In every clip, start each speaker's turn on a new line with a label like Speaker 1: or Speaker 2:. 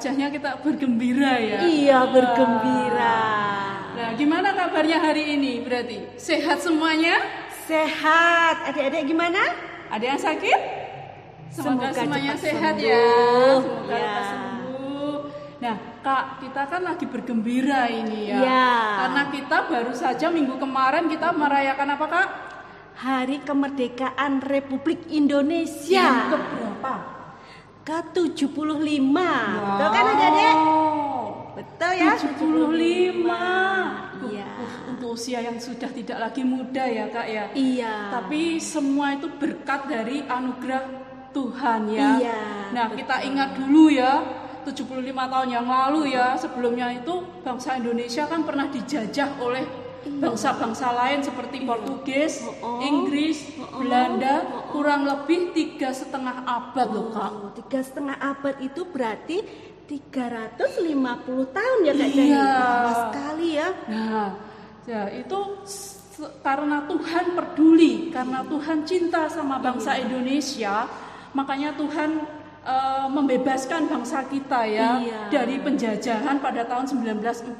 Speaker 1: wajahnya kita bergembira ya.
Speaker 2: Iya, bergembira.
Speaker 1: Nah, gimana kabarnya hari ini berarti? Sehat semuanya?
Speaker 2: Sehat. Adik-adik gimana?
Speaker 1: Ada yang sakit? Semoga,
Speaker 2: Semoga
Speaker 1: semuanya
Speaker 2: cepat
Speaker 1: sehat
Speaker 2: sembuh.
Speaker 1: ya. Semoga
Speaker 2: Ya.
Speaker 1: sembuh. Nah, Kak, kita kan lagi bergembira ini ya.
Speaker 2: Ya.
Speaker 1: Karena kita baru saja minggu kemarin kita merayakan apa, Kak?
Speaker 2: Hari Kemerdekaan Republik Indonesia.
Speaker 1: Yang keberapa?
Speaker 2: Ke-75. Betul kan adik-adik? Betul ya?
Speaker 1: 75.
Speaker 2: Iya.
Speaker 1: Uh, untuk usia yang sudah tidak lagi muda ya, Kak ya.
Speaker 2: Iya.
Speaker 1: Tapi semua itu berkat dari anugerah Tuhan ya.
Speaker 2: Iya,
Speaker 1: Nah,
Speaker 2: betul.
Speaker 1: kita ingat dulu ya, 75 tahun yang lalu ya, sebelumnya itu bangsa Indonesia kan pernah dijajah oleh bangsa-bangsa lain seperti Portugis,
Speaker 2: Iya. Oh, oh.
Speaker 1: Inggris,
Speaker 2: Oh.
Speaker 1: Belanda, kurang lebih tiga setengah abad loh kak.
Speaker 2: Tiga setengah abad itu berarti 350 tahun ya Kak.
Speaker 1: Iya.
Speaker 2: Lama sekali ya.
Speaker 1: Nah, ya itu karena Tuhan peduli, karena Tuhan cinta sama bangsa Indonesia, makanya Tuhan eh, membebaskan bangsa kita ya
Speaker 2: Iya.
Speaker 1: dari penjajahan pada tahun 1945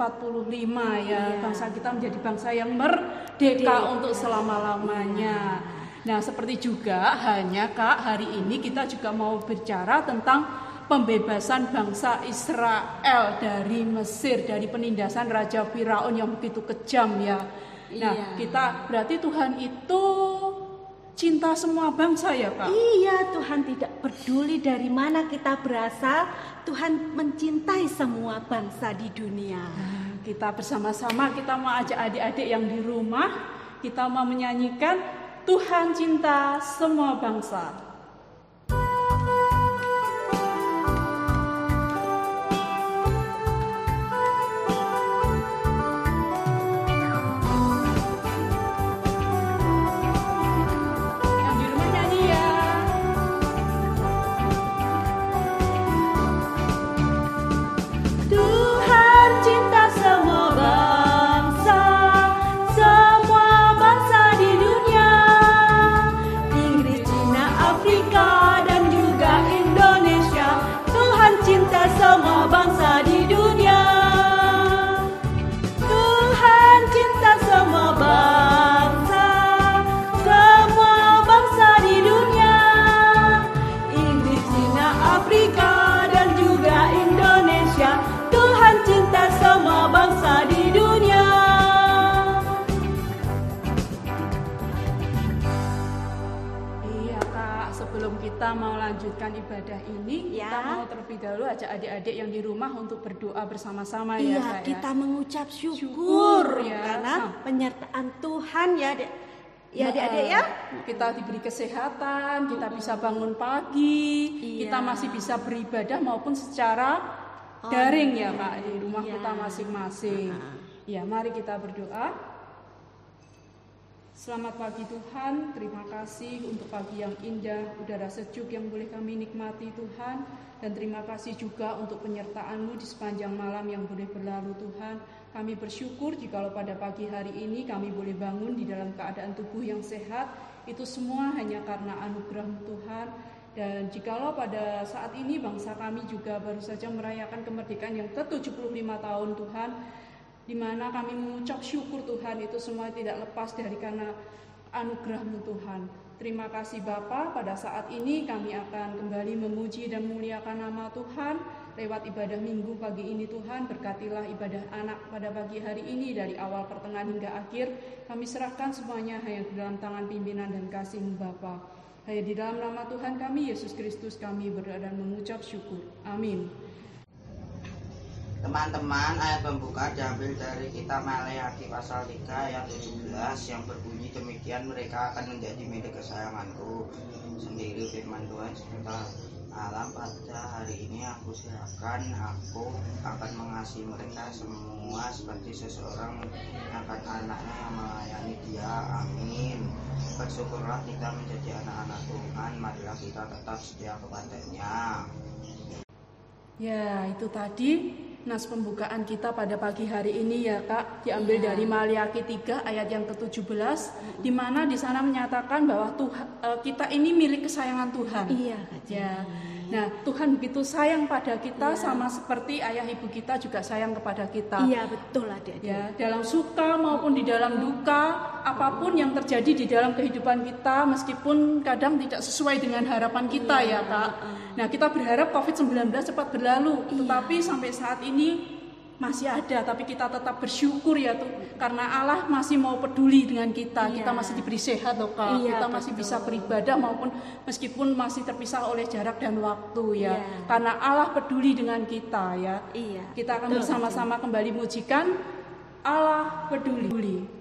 Speaker 1: ya.
Speaker 2: Iya.
Speaker 1: Bangsa kita menjadi bangsa yang merdeka
Speaker 2: Merdeka.
Speaker 1: untuk selama-lamanya. Nah, seperti juga hanya Kak, hari ini kita juga mau bicara tentang pembebasan bangsa Israel dari Mesir, dari penindasan Raja Firaun yang begitu kejam ya. Nah,
Speaker 2: Iya.
Speaker 1: kita berarti Tuhan itu cinta semua bangsa ya, Kak?
Speaker 2: Iya, Tuhan tidak peduli dari mana kita berasal, Tuhan mencintai semua bangsa di dunia.
Speaker 1: Nah, kita bersama-sama kita mau ajak adik-adik yang di rumah, kita mau menyanyikan Tuhan cinta semua bangsa. Bersama-sama ya
Speaker 2: Iya,
Speaker 1: kak
Speaker 2: kita
Speaker 1: ya.
Speaker 2: mengucap syukur,
Speaker 1: Syukur, ya.
Speaker 2: karena
Speaker 1: Nah.
Speaker 2: penyertaan Tuhan ya, Dek. Ya,
Speaker 1: Nah,
Speaker 2: Adik-adik ya.
Speaker 1: Kita diberi kesehatan, kita bisa bangun pagi,
Speaker 2: Iya.
Speaker 1: kita masih bisa beribadah maupun secara
Speaker 2: Oh,
Speaker 1: daring ya kak di rumah
Speaker 2: Iya.
Speaker 1: kita masing-masing.
Speaker 2: Ah.
Speaker 1: Ya, mari kita berdoa. Selamat pagi Tuhan, terima kasih untuk pagi yang indah, udara sejuk yang boleh kami nikmati Tuhan. Dan terima kasih juga untuk penyertaan-Mu di sepanjang malam yang boleh berlalu Tuhan. Kami bersyukur jikalau pada pagi hari ini kami boleh bangun di dalam keadaan tubuh yang sehat. Itu semua hanya karena anugerah Tuhan. Dan jikalau pada saat ini bangsa kami juga baru saja merayakan kemerdekaan yang ke-75 tahun Tuhan di mana kami mengucap syukur Tuhan itu semua tidak lepas dari karena anugerahmu Tuhan. Terima kasih Bapa, pada saat ini kami akan kembali memuji dan memuliakan nama Tuhan lewat ibadah minggu pagi ini Tuhan. Berkatilah ibadah anak pada pagi hari ini dari awal pertengahan hingga akhir. Kami serahkan semuanya hanya di dalam tangan pimpinan dan kasih-Mu Bapa. Hanya di dalam nama Tuhan kami Yesus Kristus kami berdoa dan mengucap syukur. Amin.
Speaker 3: Teman-teman, ayat pembuka diambil dari kitab Maleakhi pasal 3 ayat 17 yang berbunyi demikian mereka akan menjadi milik kesayanganku. Sendiri firman Tuhan sebentar malam pada hari ini aku serahkan aku akan mengasihi mereka semua seperti seseorang akan anaknya yang melayani dia. Amin. Bersyukurlah kita menjadi anak-anak Tuhan marilah kita tetap setia kepadanya.
Speaker 1: Ya, itu tadi
Speaker 2: Nas pembukaan kita pada pagi hari ini ya Kak diambil
Speaker 1: Iya.
Speaker 2: dari Maliaki 3 ayat yang ke-17 di mana di sana menyatakan bahwa Tuhan eh, kita ini milik kesayangan Tuhan.
Speaker 1: Iya, Kak.
Speaker 2: Ya. Nah, Tuhan begitu sayang pada kita
Speaker 1: Iya.
Speaker 2: sama seperti ayah ibu kita juga sayang kepada kita.
Speaker 1: Iya betul adik-adik.
Speaker 2: Ya, dalam suka maupun di dalam duka, apa pun yang terjadi di dalam kehidupan kita meskipun kadang tidak sesuai dengan harapan kita ya, Kak. Nah, kita berharap COVID-19 cepat berlalu, tetapi sampai saat ini masih ada, tapi kita tetap bersyukur ya tuh karena Allah masih mau peduli dengan kita.
Speaker 1: Iya.
Speaker 2: Kita masih diberi sehat loh, Kak.
Speaker 1: Iya,
Speaker 2: kita masih
Speaker 1: betul.
Speaker 2: bisa beribadah maupun meskipun masih terpisah oleh jarak dan waktu ya.
Speaker 1: Iya.
Speaker 2: Karena Allah peduli dengan kita ya.
Speaker 1: Iya.
Speaker 2: Kita akan bersama-sama kembali mujikan Allah peduli.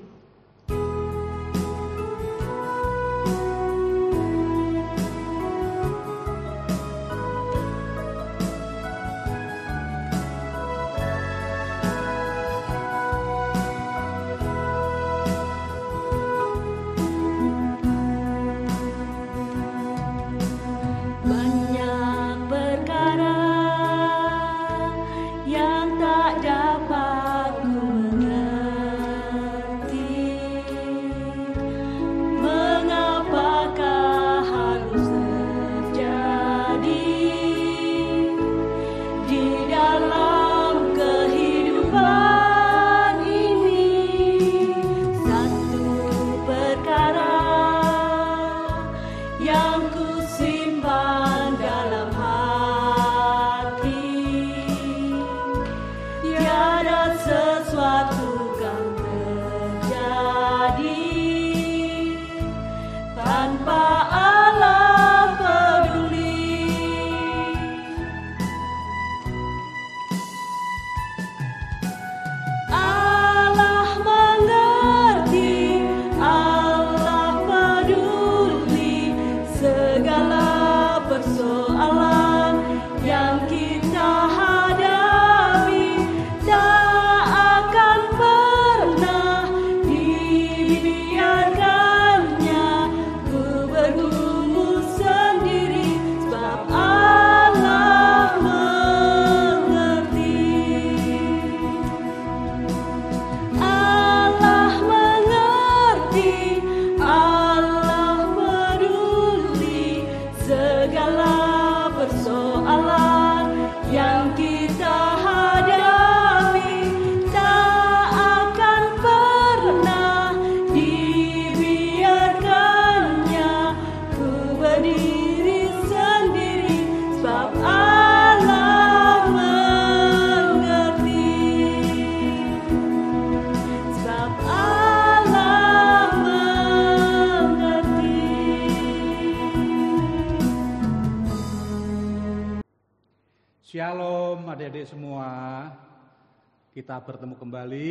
Speaker 4: Kita bertemu kembali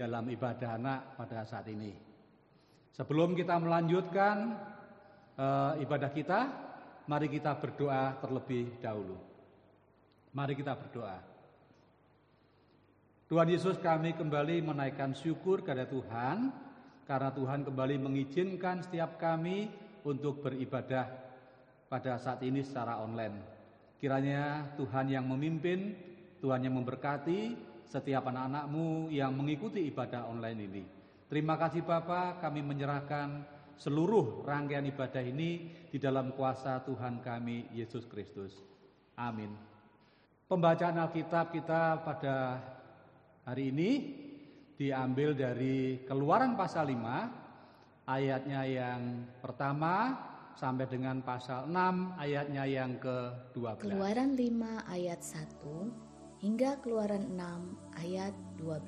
Speaker 4: dalam ibadah anak pada saat ini. Sebelum kita melanjutkan eh, ibadah kita, mari kita berdoa terlebih dahulu. Mari kita berdoa. Tuhan Yesus kami kembali menaikkan syukur kepada Tuhan karena Tuhan kembali mengizinkan setiap kami untuk beribadah pada saat ini secara online. Kiranya Tuhan yang memimpin, Tuhan yang memberkati setiap anak-anakmu yang mengikuti ibadah online ini. Terima kasih Bapa, kami menyerahkan seluruh rangkaian ibadah ini di dalam kuasa Tuhan kami Yesus Kristus. Amin. Pembacaan Alkitab kita pada hari ini diambil dari Keluaran pasal 5 ayatnya yang pertama sampai dengan pasal 6 ayatnya yang ke-12.
Speaker 5: Keluaran 5 ayat 1 hingga Keluaran 6 ayat 12.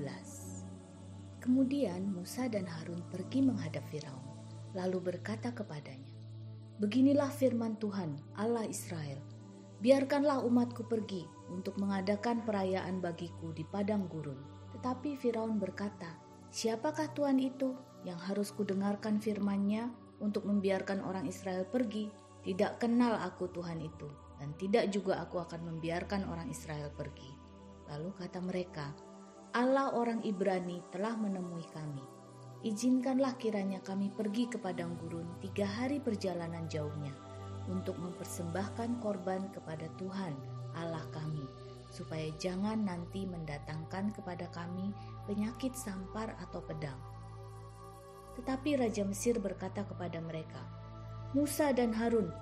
Speaker 5: Kemudian Musa dan Harun pergi menghadap Firaun, lalu berkata kepadanya, Beginilah firman Tuhan, Allah Israel, biarkanlah umatku pergi untuk mengadakan perayaan bagiku di padang gurun. Tetapi Firaun berkata, Siapakah Tuhan itu yang harus kudengarkan firman-Nya untuk membiarkan orang Israel pergi? Tidak kenal aku Tuhan itu, dan tidak juga aku akan membiarkan orang Israel pergi. Lalu kata mereka, Allah orang Ibrani telah menemui kami. Izinkanlah kiranya kami pergi ke padang gurun tiga hari perjalanan jauhnya untuk mempersembahkan korban kepada Tuhan Allah kami supaya jangan nanti mendatangkan kepada kami penyakit sampar atau pedang. Tetapi Raja Mesir berkata kepada mereka, Musa dan Harun,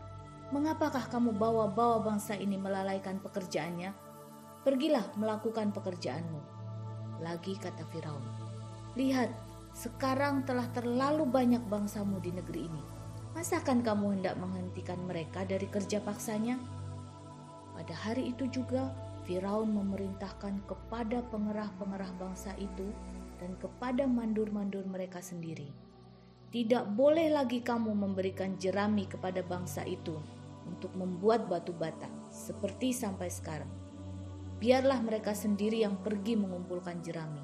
Speaker 5: mengapakah kamu bawa-bawa bangsa ini melalaikan pekerjaannya? Pergilah melakukan pekerjaanmu. Lagi kata Firaun, lihat, sekarang telah terlalu banyak bangsamu di negeri ini. Masakan kamu hendak menghentikan mereka dari kerja paksanya? Pada hari itu juga Firaun memerintahkan kepada pengerah-pengerah bangsa itu dan kepada mandur-mandur mereka sendiri. Tidak boleh lagi kamu memberikan jerami kepada bangsa itu untuk membuat batu bata seperti sampai sekarang. Biarlah mereka sendiri yang pergi mengumpulkan jerami.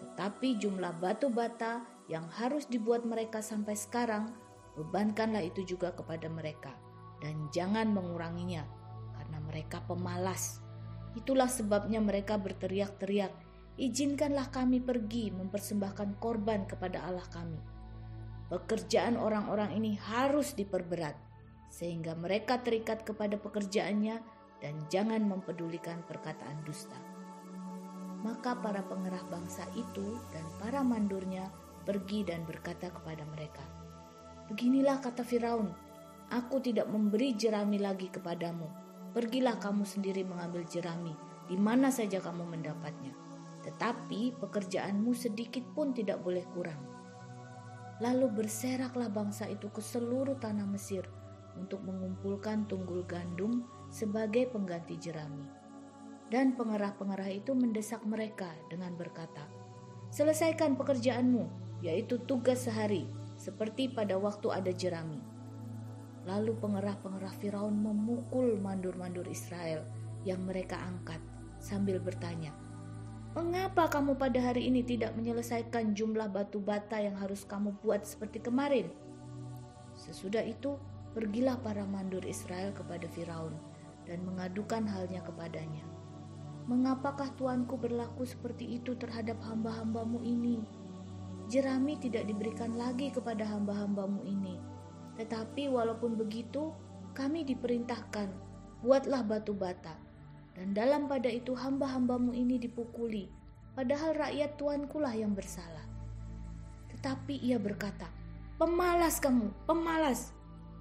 Speaker 5: Tetapi jumlah batu bata yang harus dibuat mereka sampai sekarang, bebankanlah itu juga kepada mereka dan jangan menguranginya karena mereka pemalas Itulah sebabnya mereka berteriak-teriak, "Izinkanlah kami pergi mempersembahkan korban kepada Allah kami." Pekerjaan orang-orang ini harus diperberat, sehingga mereka terikat kepada pekerjaannya dan jangan mempedulikan perkataan dusta. Maka para pengerah bangsa itu dan para mandurnya pergi dan berkata kepada mereka, "Beginilah kata Firaun: Aku tidak memberi jerami lagi kepadamu." Pergilah kamu sendiri mengambil jerami di mana saja kamu mendapatnya. Tetapi pekerjaanmu sedikit pun tidak boleh kurang. Lalu berseraklah bangsa itu ke seluruh tanah Mesir untuk mengumpulkan tunggul gandum sebagai pengganti jerami. Dan pengerah-pengerah itu mendesak mereka dengan berkata, Selesaikan pekerjaanmu, yaitu tugas sehari, seperti pada waktu ada jerami Lalu pengerah-pengerah Firaun memukul mandur-mandur Israel yang mereka angkat sambil bertanya, "Mengapa kamu pada hari ini tidak menyelesaikan jumlah batu bata yang harus kamu buat seperti kemarin?" Sesudah itu, pergilah para mandur Israel kepada Firaun dan mengadukan halnya kepadanya. Mengapakah tuanku berlaku seperti itu terhadap hamba-hambamu ini? Jerami tidak diberikan lagi kepada hamba-hambamu ini tetapi walaupun begitu, kami diperintahkan, buatlah batu bata. Dan dalam pada itu hamba-hambamu ini dipukuli, padahal rakyat tuanku lah yang bersalah. Tetapi ia berkata, pemalas kamu, pemalas.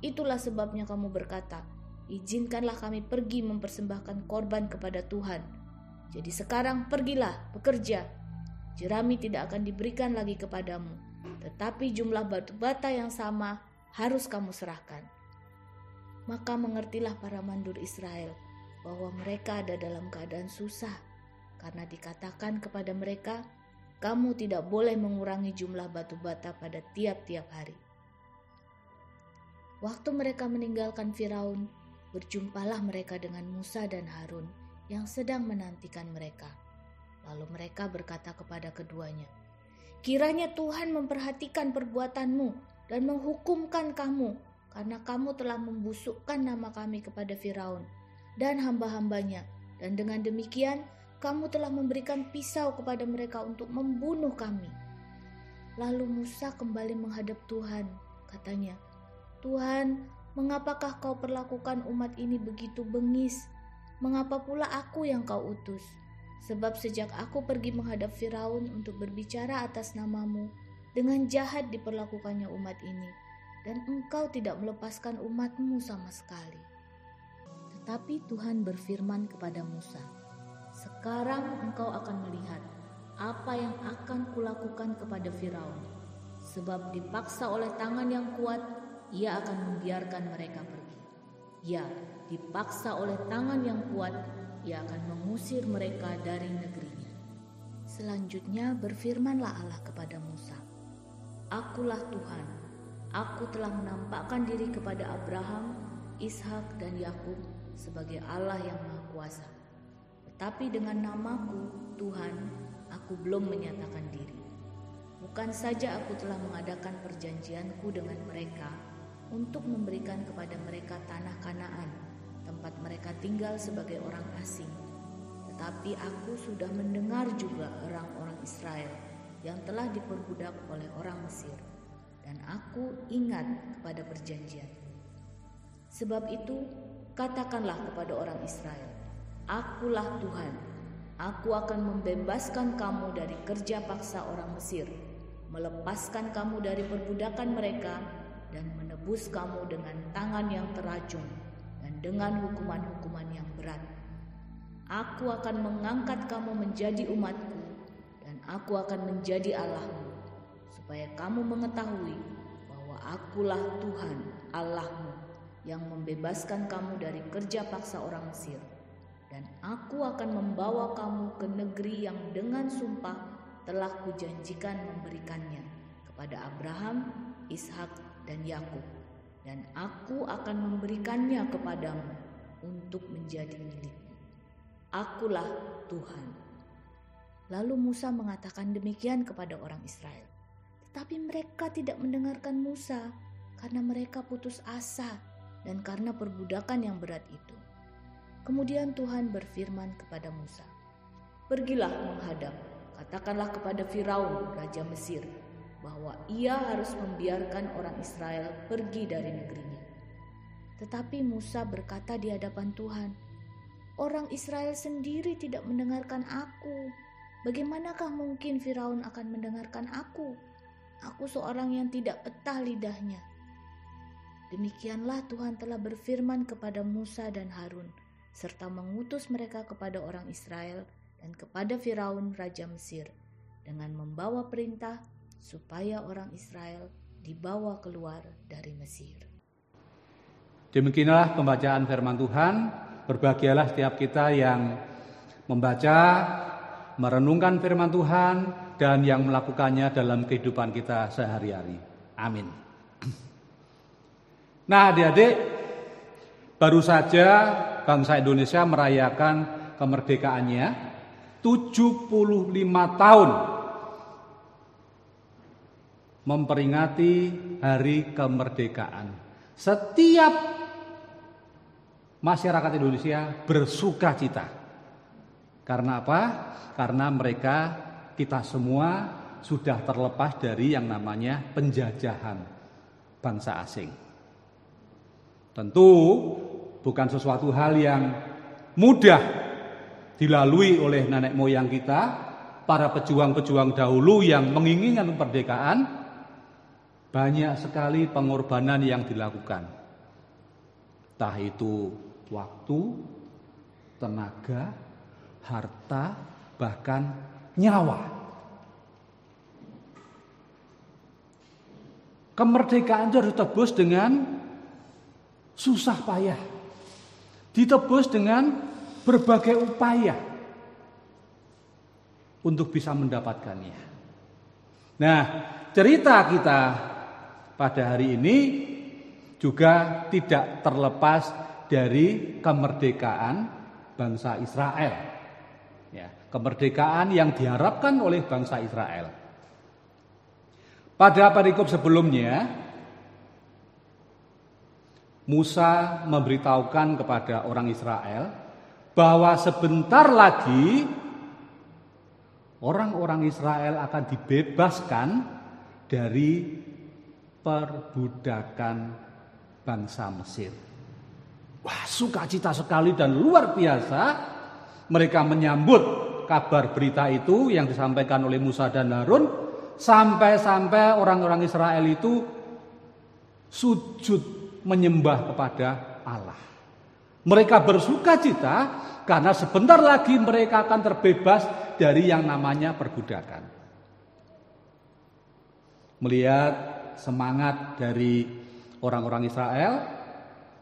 Speaker 5: Itulah sebabnya kamu berkata, izinkanlah kami pergi mempersembahkan korban kepada Tuhan. Jadi sekarang pergilah, bekerja. Jerami tidak akan diberikan lagi kepadamu, tetapi jumlah batu bata yang sama harus kamu serahkan. Maka mengertilah para mandur Israel bahwa mereka ada dalam keadaan susah karena dikatakan kepada mereka, kamu tidak boleh mengurangi jumlah batu bata pada tiap-tiap hari. Waktu mereka meninggalkan Firaun, berjumpalah mereka dengan Musa dan Harun yang sedang menantikan mereka. Lalu mereka berkata kepada keduanya, Kiranya Tuhan memperhatikan perbuatanmu dan menghukumkan kamu karena kamu telah membusukkan nama kami kepada Firaun dan hamba-hambanya dan dengan demikian kamu telah memberikan pisau kepada mereka untuk membunuh kami. Lalu Musa kembali menghadap Tuhan, katanya, Tuhan, mengapakah kau perlakukan umat ini begitu bengis? Mengapa pula aku yang kau utus? Sebab sejak aku pergi menghadap Firaun untuk berbicara atas namamu, dengan jahat diperlakukannya umat ini, dan engkau tidak melepaskan umatmu sama sekali. Tetapi Tuhan berfirman kepada Musa, Sekarang engkau akan melihat apa yang akan kulakukan kepada Firaun, sebab dipaksa oleh tangan yang kuat, ia akan membiarkan mereka pergi. Ya, dipaksa oleh tangan yang kuat, ia akan mengusir mereka dari negerinya. Selanjutnya berfirmanlah Allah kepada Musa, Akulah Tuhan. Aku telah menampakkan diri kepada Abraham, Ishak, dan Yakub sebagai Allah yang Maha Kuasa. Tetapi dengan namaku, Tuhan, aku belum menyatakan diri. Bukan saja aku telah mengadakan perjanjianku dengan mereka untuk memberikan kepada mereka tanah Kanaan, tempat mereka tinggal sebagai orang asing. Tetapi aku sudah mendengar juga orang-orang Israel yang telah diperbudak oleh orang Mesir, dan aku ingat kepada perjanjian. Sebab itu, katakanlah kepada orang Israel, Akulah Tuhan. Aku akan membebaskan kamu dari kerja paksa orang Mesir, melepaskan kamu dari perbudakan mereka, dan menebus kamu dengan tangan yang teracun dan dengan hukuman-hukuman yang berat. Aku akan mengangkat kamu menjadi umatku, dan aku akan menjadi Allahmu, supaya kamu mengetahui bahwa akulah Tuhan Allahmu yang membebaskan kamu dari kerja paksa orang Mesir dan aku akan membawa kamu ke negeri yang dengan sumpah telah kujanjikan memberikannya kepada Abraham, Ishak, dan Yakub, dan aku akan memberikannya kepadamu untuk menjadi milikmu. Akulah Tuhan. Lalu Musa mengatakan demikian kepada orang Israel. Tetapi mereka tidak mendengarkan Musa karena mereka putus asa dan karena perbudakan yang berat itu. Kemudian Tuhan berfirman kepada Musa, "Pergilah menghadap, katakanlah kepada Firaun, raja Mesir, bahwa ia harus membiarkan orang Israel pergi dari negerinya." Tetapi Musa berkata di hadapan Tuhan, "Orang Israel sendiri tidak mendengarkan aku. Bagaimanakah mungkin Firaun akan mendengarkan aku? Aku seorang yang tidak petah lidahnya." Demikianlah Tuhan telah berfirman kepada Musa dan Harun serta mengutus mereka kepada orang Israel dan kepada Firaun raja Mesir dengan membawa perintah supaya orang Israel dibawa keluar dari Mesir.
Speaker 4: Demikianlah pembacaan firman Tuhan. Berbahagialah setiap kita yang membaca, merenungkan firman Tuhan, dan yang melakukannya dalam kehidupan kita sehari-hari. Amin. Nah, adik-adik, baru saja bangsa Indonesia merayakan kemerdekaannya 75 tahun memperingati hari kemerdekaan. Setiap masyarakat Indonesia bersuka cita. Karena apa? Karena mereka kita semua sudah terlepas dari yang namanya penjajahan bangsa asing. Tentu bukan sesuatu hal yang mudah dilalui oleh nenek moyang kita, para pejuang-pejuang dahulu yang menginginkan kemerdekaan, banyak sekali pengorbanan yang dilakukan. Entah itu waktu, tenaga, harta, bahkan nyawa. Kemerdekaan itu harus ditebus dengan susah payah ditebus dengan berbagai upaya untuk bisa mendapatkannya. Nah, cerita kita pada hari ini juga tidak terlepas dari kemerdekaan bangsa Israel. Ya, kemerdekaan yang diharapkan oleh bangsa Israel. Pada perikop sebelumnya, Musa memberitahukan kepada orang Israel bahwa sebentar lagi orang-orang Israel akan dibebaskan dari perbudakan bangsa Mesir. Wah, sukacita sekali dan luar biasa mereka menyambut kabar berita itu yang disampaikan oleh Musa dan Harun sampai-sampai orang-orang Israel itu sujud menyembah kepada Allah. Mereka bersuka cita karena sebentar lagi mereka akan terbebas dari yang namanya perbudakan. Melihat semangat dari orang-orang Israel,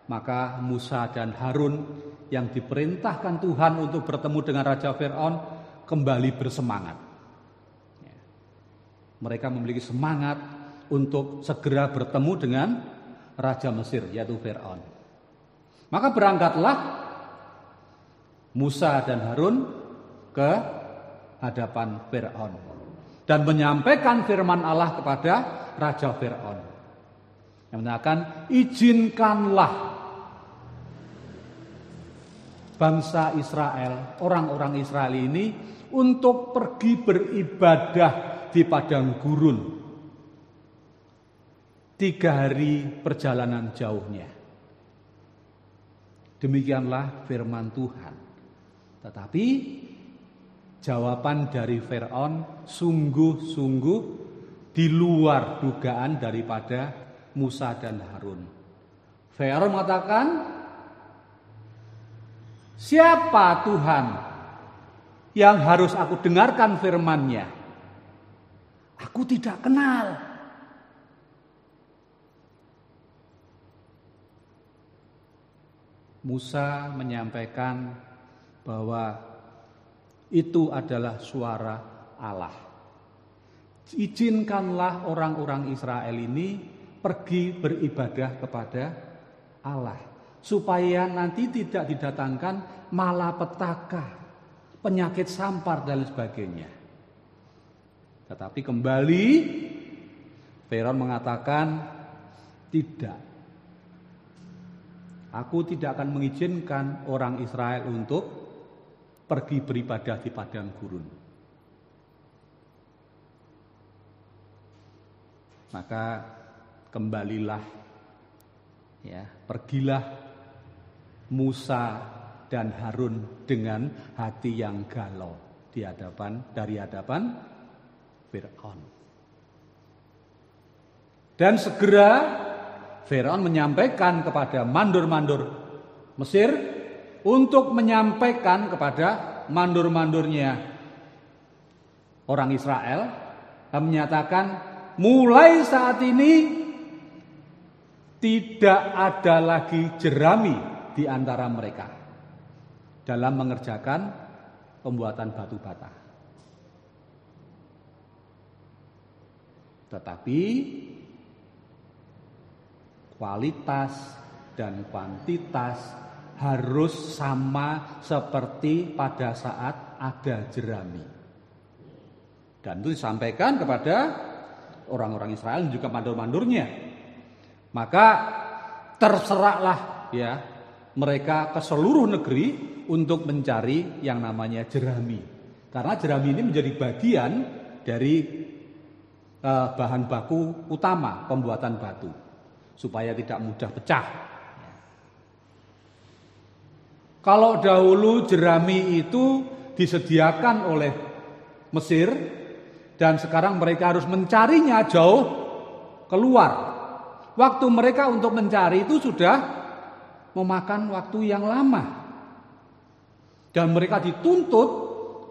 Speaker 4: maka Musa dan Harun yang diperintahkan Tuhan untuk bertemu dengan Raja Fir'aun kembali bersemangat. Ya. Mereka memiliki semangat untuk segera bertemu dengan raja Mesir yaitu Firaun. Maka berangkatlah Musa dan Harun ke hadapan Firaun dan menyampaikan firman Allah kepada raja Firaun. Yang menyatakan izinkanlah bangsa Israel, orang-orang Israel ini untuk pergi beribadah di padang gurun tiga hari perjalanan jauhnya. Demikianlah firman Tuhan. Tetapi jawaban dari Firaun sungguh-sungguh di luar dugaan daripada Musa dan Harun. Firaun mengatakan, "Siapa Tuhan yang harus aku dengarkan firman-Nya? Aku tidak kenal." Musa menyampaikan bahwa itu adalah suara Allah. Izinkanlah orang-orang Israel ini pergi beribadah kepada Allah supaya nanti tidak didatangkan malapetaka, penyakit sampar dan sebagainya. Tetapi kembali Firaun mengatakan tidak. Aku tidak akan mengizinkan orang Israel untuk pergi beribadah di padang gurun. Maka kembalilah ya, pergilah Musa dan Harun dengan hati yang galau di hadapan dari hadapan Firaun. Dan segera Firaun menyampaikan kepada mandor-mandor Mesir untuk menyampaikan kepada mandor-mandornya orang Israel menyatakan mulai saat ini tidak ada lagi jerami di antara mereka dalam mengerjakan pembuatan batu bata. Tetapi kualitas dan kuantitas harus sama seperti pada saat ada jerami. Dan itu disampaikan kepada orang-orang Israel dan juga mandor-mandornya. Maka terserahlah ya mereka ke seluruh negeri untuk mencari yang namanya jerami. Karena jerami ini menjadi bagian dari uh, bahan baku utama pembuatan batu supaya tidak mudah pecah. Kalau dahulu jerami itu disediakan oleh Mesir dan sekarang mereka harus mencarinya jauh keluar. Waktu mereka untuk mencari itu sudah memakan waktu yang lama. Dan mereka dituntut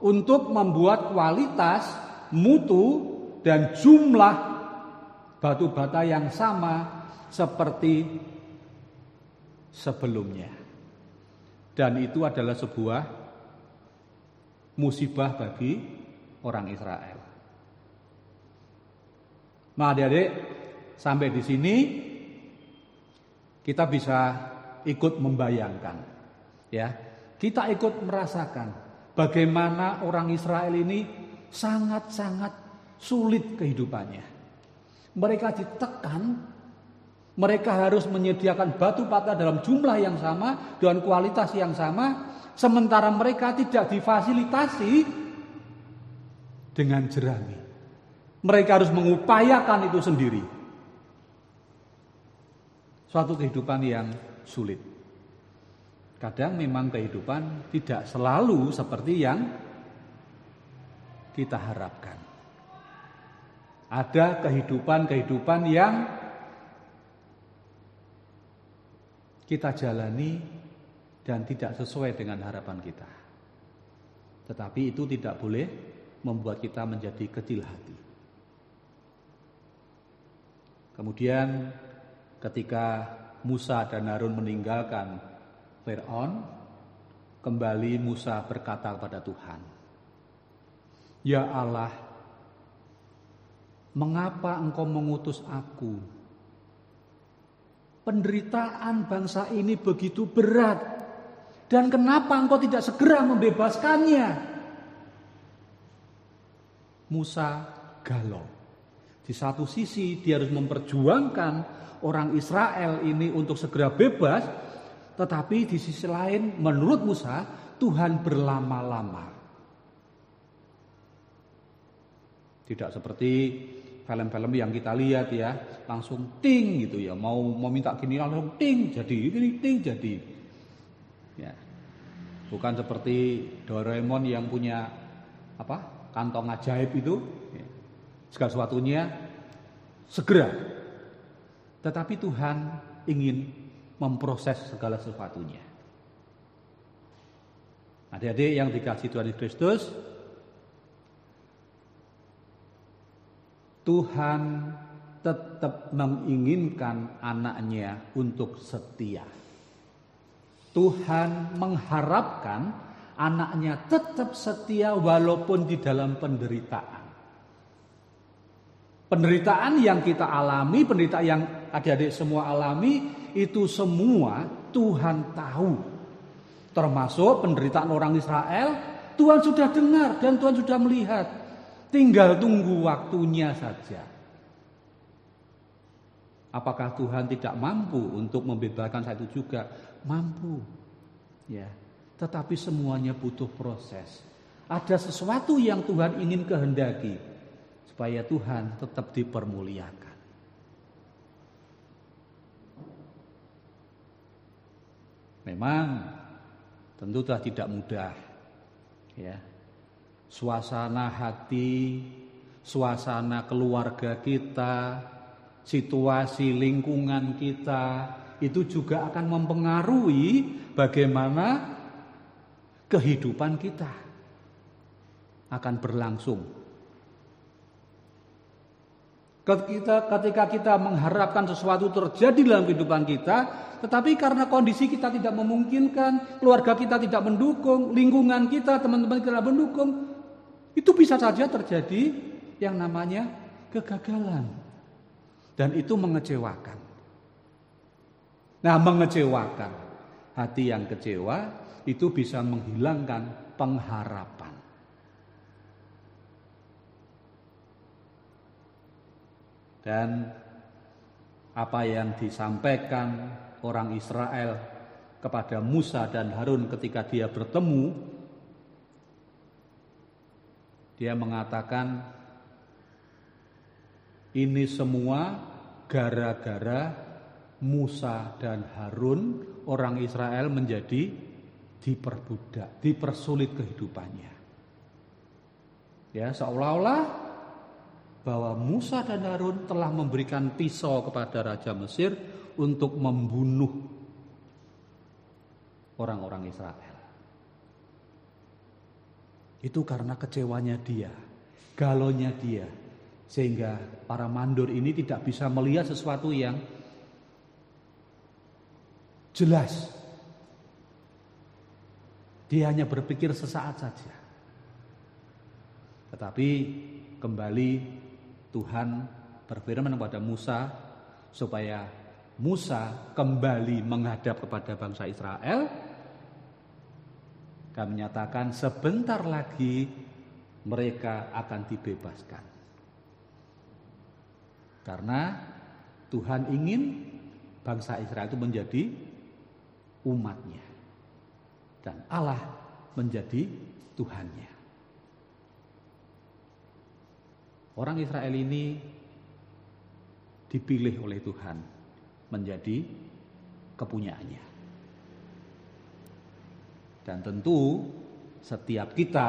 Speaker 4: untuk membuat kualitas, mutu, dan jumlah batu bata yang sama seperti sebelumnya. Dan itu adalah sebuah musibah bagi orang Israel. Nah, adik-adik, sampai di sini kita bisa ikut membayangkan ya. Kita ikut merasakan bagaimana orang Israel ini sangat-sangat sulit kehidupannya. Mereka ditekan mereka harus menyediakan batu bata dalam jumlah yang sama dengan kualitas yang sama, sementara mereka tidak difasilitasi dengan jerami. Mereka harus mengupayakan itu sendiri. Suatu kehidupan yang sulit. Kadang memang kehidupan tidak selalu seperti yang kita harapkan. Ada kehidupan-kehidupan yang kita jalani dan tidak sesuai dengan harapan kita. Tetapi itu tidak boleh membuat kita menjadi kecil hati. Kemudian ketika Musa dan Harun meninggalkan Fir'aun, kembali Musa berkata kepada Tuhan, Ya Allah, mengapa engkau mengutus aku Penderitaan bangsa ini begitu berat. Dan kenapa engkau tidak segera membebaskannya? Musa galau. Di satu sisi dia harus memperjuangkan orang Israel ini untuk segera bebas. Tetapi di sisi lain menurut Musa Tuhan berlama-lama. Tidak seperti film-film yang kita lihat ya langsung ting gitu ya mau mau minta gini langsung ting jadi ini ting jadi ya Bukan seperti Doraemon yang punya apa? kantong ajaib itu. Ya. Segala sesuatunya segera. Tetapi Tuhan ingin memproses segala sesuatunya. Adik-adik yang dikasih Tuhan Kristus, Tuhan tetap menginginkan anaknya untuk setia. Tuhan mengharapkan anaknya tetap setia walaupun di dalam penderitaan. Penderitaan yang kita alami, penderitaan yang adik-adik semua alami, itu semua Tuhan tahu. Termasuk penderitaan orang Israel, Tuhan sudah dengar dan Tuhan sudah melihat. Tinggal tunggu waktunya saja. Apakah Tuhan tidak mampu untuk membebaskan saya itu juga? Mampu. Ya. Tetapi semuanya butuh proses. Ada sesuatu yang Tuhan ingin kehendaki supaya Tuhan tetap dipermuliakan. Memang tentu telah tidak mudah. Ya suasana hati, suasana keluarga kita, situasi lingkungan kita itu juga akan mempengaruhi bagaimana kehidupan kita akan berlangsung. Ketika, ketika kita mengharapkan sesuatu terjadi dalam kehidupan kita, tetapi karena kondisi kita tidak memungkinkan, keluarga kita tidak mendukung, lingkungan kita, teman-teman kita tidak mendukung, itu bisa saja terjadi yang namanya kegagalan. Dan itu mengecewakan. Nah, mengecewakan. Hati yang kecewa itu bisa menghilangkan pengharapan. Dan apa yang disampaikan orang Israel kepada Musa dan Harun ketika dia bertemu dia mengatakan ini semua gara-gara Musa dan Harun orang Israel menjadi diperbudak, dipersulit kehidupannya. Ya, seolah-olah bahwa Musa dan Harun telah memberikan pisau kepada raja Mesir untuk membunuh orang-orang Israel. Itu karena kecewanya dia, galonya dia. Sehingga para mandor ini tidak bisa melihat sesuatu yang jelas. Dia hanya berpikir sesaat saja. Tetapi kembali Tuhan berfirman kepada Musa supaya Musa kembali menghadap kepada bangsa Israel kami menyatakan sebentar lagi mereka akan dibebaskan. Karena Tuhan ingin bangsa Israel itu menjadi umatnya. Dan Allah menjadi Tuhannya. Orang Israel ini dipilih oleh Tuhan menjadi kepunyaannya. Dan tentu setiap kita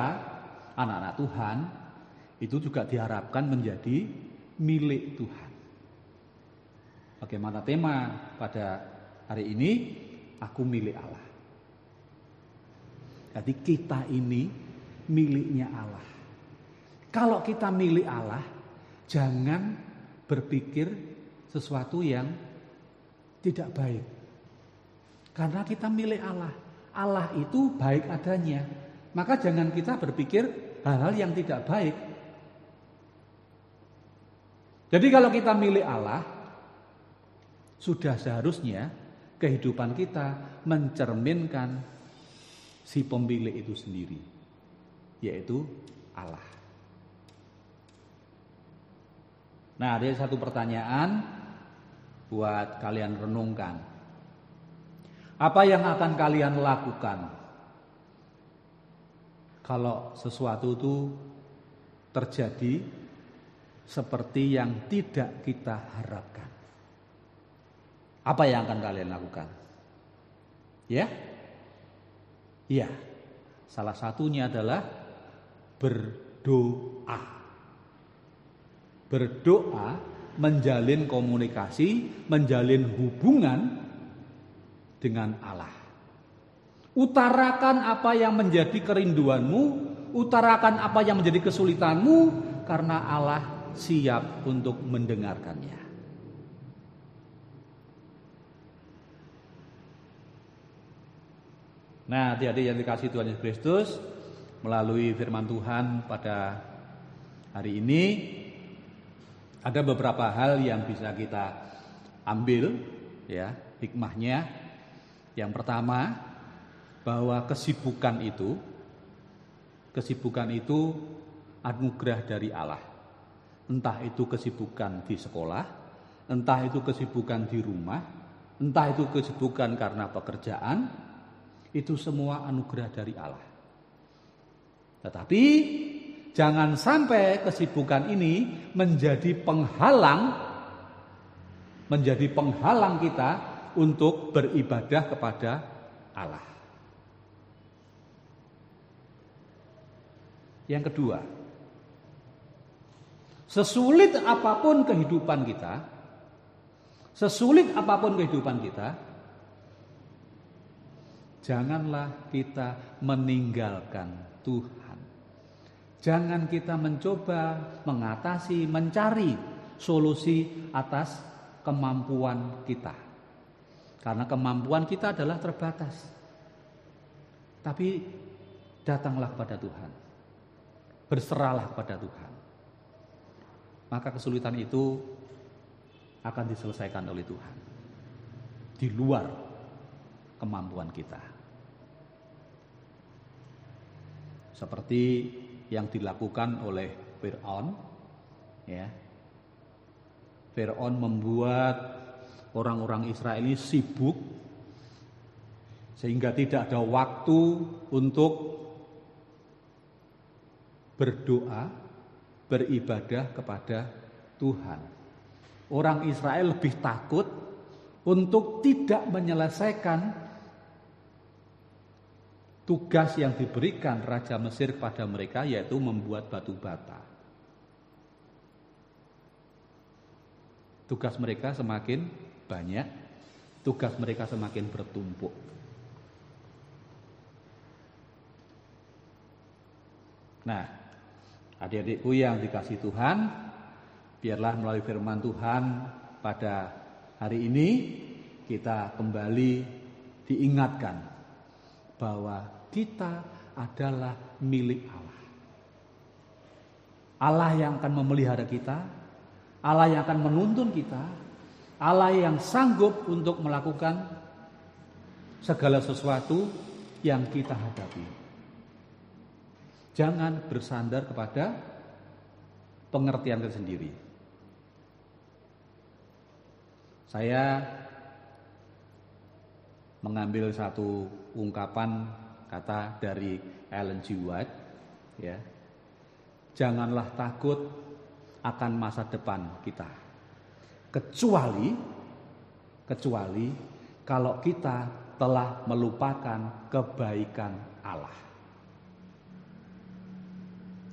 Speaker 4: anak-anak Tuhan itu juga diharapkan menjadi milik Tuhan. Bagaimana tema pada hari ini? Aku milik Allah. Jadi kita ini miliknya Allah. Kalau kita milik Allah, jangan berpikir sesuatu yang tidak baik. Karena kita milik Allah. Allah itu baik adanya. Maka jangan kita berpikir hal-hal yang tidak baik. Jadi kalau kita milik Allah, sudah seharusnya kehidupan kita mencerminkan si pemilik itu sendiri, yaitu Allah. Nah, ada satu pertanyaan buat kalian renungkan. Apa yang akan kalian lakukan kalau sesuatu itu terjadi seperti yang tidak kita harapkan? Apa yang akan kalian lakukan? Ya? Iya. Salah satunya adalah berdoa. Berdoa menjalin komunikasi, menjalin hubungan dengan Allah. Utarakan apa yang menjadi kerinduanmu, utarakan apa yang menjadi kesulitanmu, karena Allah siap untuk mendengarkannya. Nah, adik-adik yang dikasih Tuhan Yesus Kristus, melalui firman Tuhan pada hari ini, ada beberapa hal yang bisa kita ambil, ya, hikmahnya. Yang pertama, bahwa kesibukan itu, kesibukan itu anugerah dari Allah. Entah itu kesibukan di sekolah, entah itu kesibukan di rumah, entah itu kesibukan karena pekerjaan, itu semua anugerah dari Allah. Tetapi jangan sampai kesibukan ini menjadi penghalang menjadi penghalang kita untuk beribadah kepada Allah. Yang kedua, sesulit apa pun kehidupan kita, sesulit apa pun kehidupan kita, Janganlah kita meninggalkan Tuhan. Jangan kita mencoba mengatasi, mencari solusi atas kemampuan kita. Karena kemampuan kita adalah terbatas. Tapi datanglah kepada Tuhan. Berserahlah kepada Tuhan. Maka kesulitan itu akan diselesaikan oleh Tuhan. Di luar kemampuan kita. seperti yang dilakukan oleh Fir'aun ya. Fir'aun membuat orang-orang Israel ini sibuk sehingga tidak ada waktu untuk berdoa, beribadah kepada Tuhan. Orang Israel lebih takut untuk tidak menyelesaikan tugas yang diberikan Raja Mesir kepada mereka yaitu membuat batu bata. Tugas mereka semakin banyak, tugas mereka semakin bertumpuk. Nah, adik-adikku yang dikasih Tuhan, biarlah melalui firman Tuhan pada hari ini kita kembali diingatkan bahwa kita adalah milik Allah. Allah yang akan memelihara kita, Allah yang akan menuntun kita, Allah yang sanggup untuk melakukan segala sesuatu yang kita hadapi. Jangan bersandar kepada pengertian tersendiri. Saya mengambil satu ungkapan kata dari Ellen G. White ya. Janganlah takut akan masa depan kita. Kecuali kecuali kalau kita telah melupakan kebaikan Allah.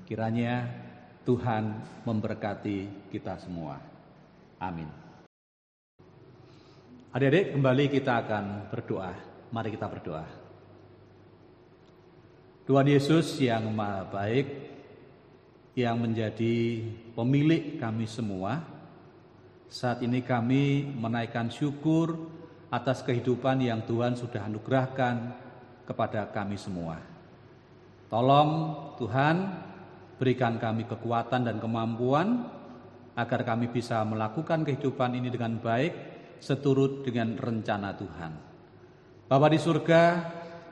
Speaker 4: Kiranya Tuhan memberkati kita semua. Amin. Adik-adik, kembali kita akan berdoa. Mari kita berdoa. Tuhan Yesus yang Maha Baik, yang menjadi pemilik kami semua, saat ini kami menaikkan syukur atas kehidupan yang Tuhan sudah anugerahkan kepada kami semua. Tolong Tuhan berikan kami kekuatan dan kemampuan agar kami bisa melakukan kehidupan ini dengan baik seturut dengan rencana Tuhan. Bapa di surga,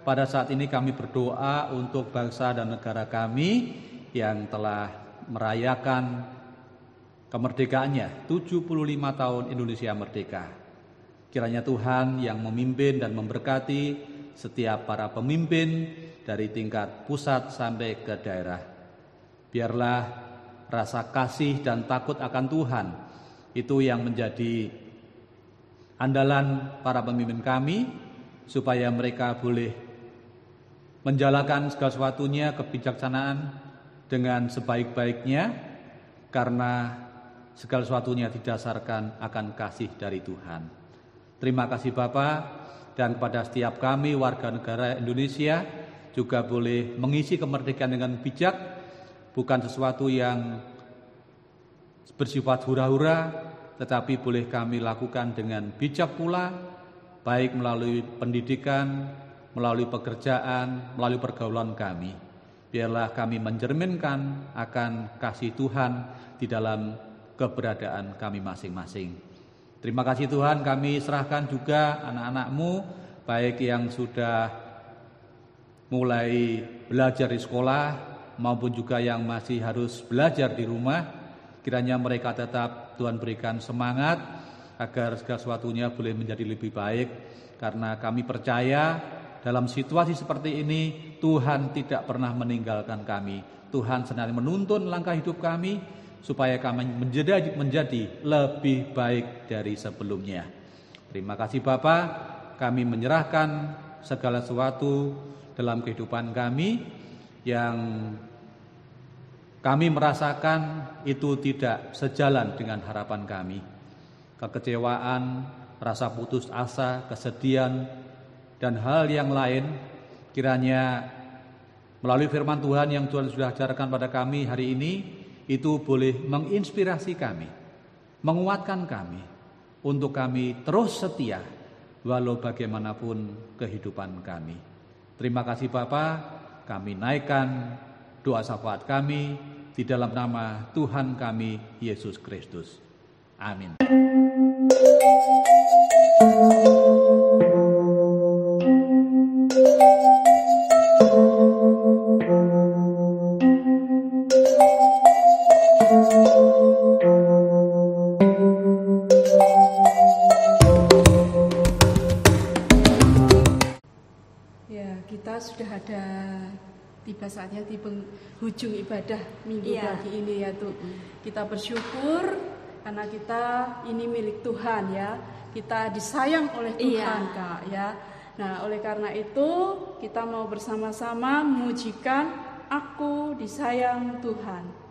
Speaker 4: pada saat ini kami berdoa untuk bangsa dan negara kami yang telah merayakan kemerdekaannya 75 tahun Indonesia merdeka. Kiranya Tuhan yang memimpin dan memberkati setiap para pemimpin dari tingkat pusat sampai ke daerah. Biarlah rasa kasih dan takut akan Tuhan itu yang menjadi andalan para pemimpin kami supaya mereka boleh menjalankan segala sesuatunya kebijaksanaan dengan sebaik-baiknya karena segala sesuatunya didasarkan akan kasih dari Tuhan. Terima kasih Bapak dan kepada setiap kami warga negara Indonesia juga boleh mengisi kemerdekaan dengan bijak bukan sesuatu yang bersifat hura-hura tetapi boleh kami lakukan dengan bijak pula baik melalui pendidikan, melalui pekerjaan, melalui pergaulan kami. Biarlah kami mencerminkan akan kasih Tuhan di dalam keberadaan kami masing-masing. Terima kasih Tuhan kami serahkan juga anak-anakmu baik yang sudah mulai belajar di sekolah maupun juga yang masih harus belajar di rumah. Kiranya mereka tetap Tuhan berikan semangat agar segala sesuatunya boleh menjadi lebih baik karena kami percaya dalam situasi seperti ini Tuhan tidak pernah meninggalkan kami. Tuhan senang menuntun langkah hidup kami supaya kami menjadi menjadi lebih baik dari sebelumnya. Terima kasih Bapak, kami menyerahkan segala sesuatu dalam kehidupan kami yang kami merasakan itu tidak sejalan dengan harapan kami kekecewaan, rasa putus asa, kesedihan, dan hal yang lain kiranya melalui firman Tuhan yang Tuhan sudah ajarkan pada kami hari ini itu boleh menginspirasi kami, menguatkan kami untuk kami terus setia walau bagaimanapun kehidupan kami. Terima kasih Bapak, kami naikkan doa syafaat kami di dalam nama Tuhan kami Yesus Kristus. Amin.
Speaker 2: Ya, kita sudah ada tiba saatnya di penghujung ibadah minggu
Speaker 1: Iya.
Speaker 2: pagi ini ya tuh. Kita bersyukur karena kita ini milik Tuhan ya. Kita disayang oleh Tuhan
Speaker 1: Iya.
Speaker 2: Kak ya. Nah, oleh karena itu kita mau bersama-sama memujikan aku disayang
Speaker 6: Tuhan.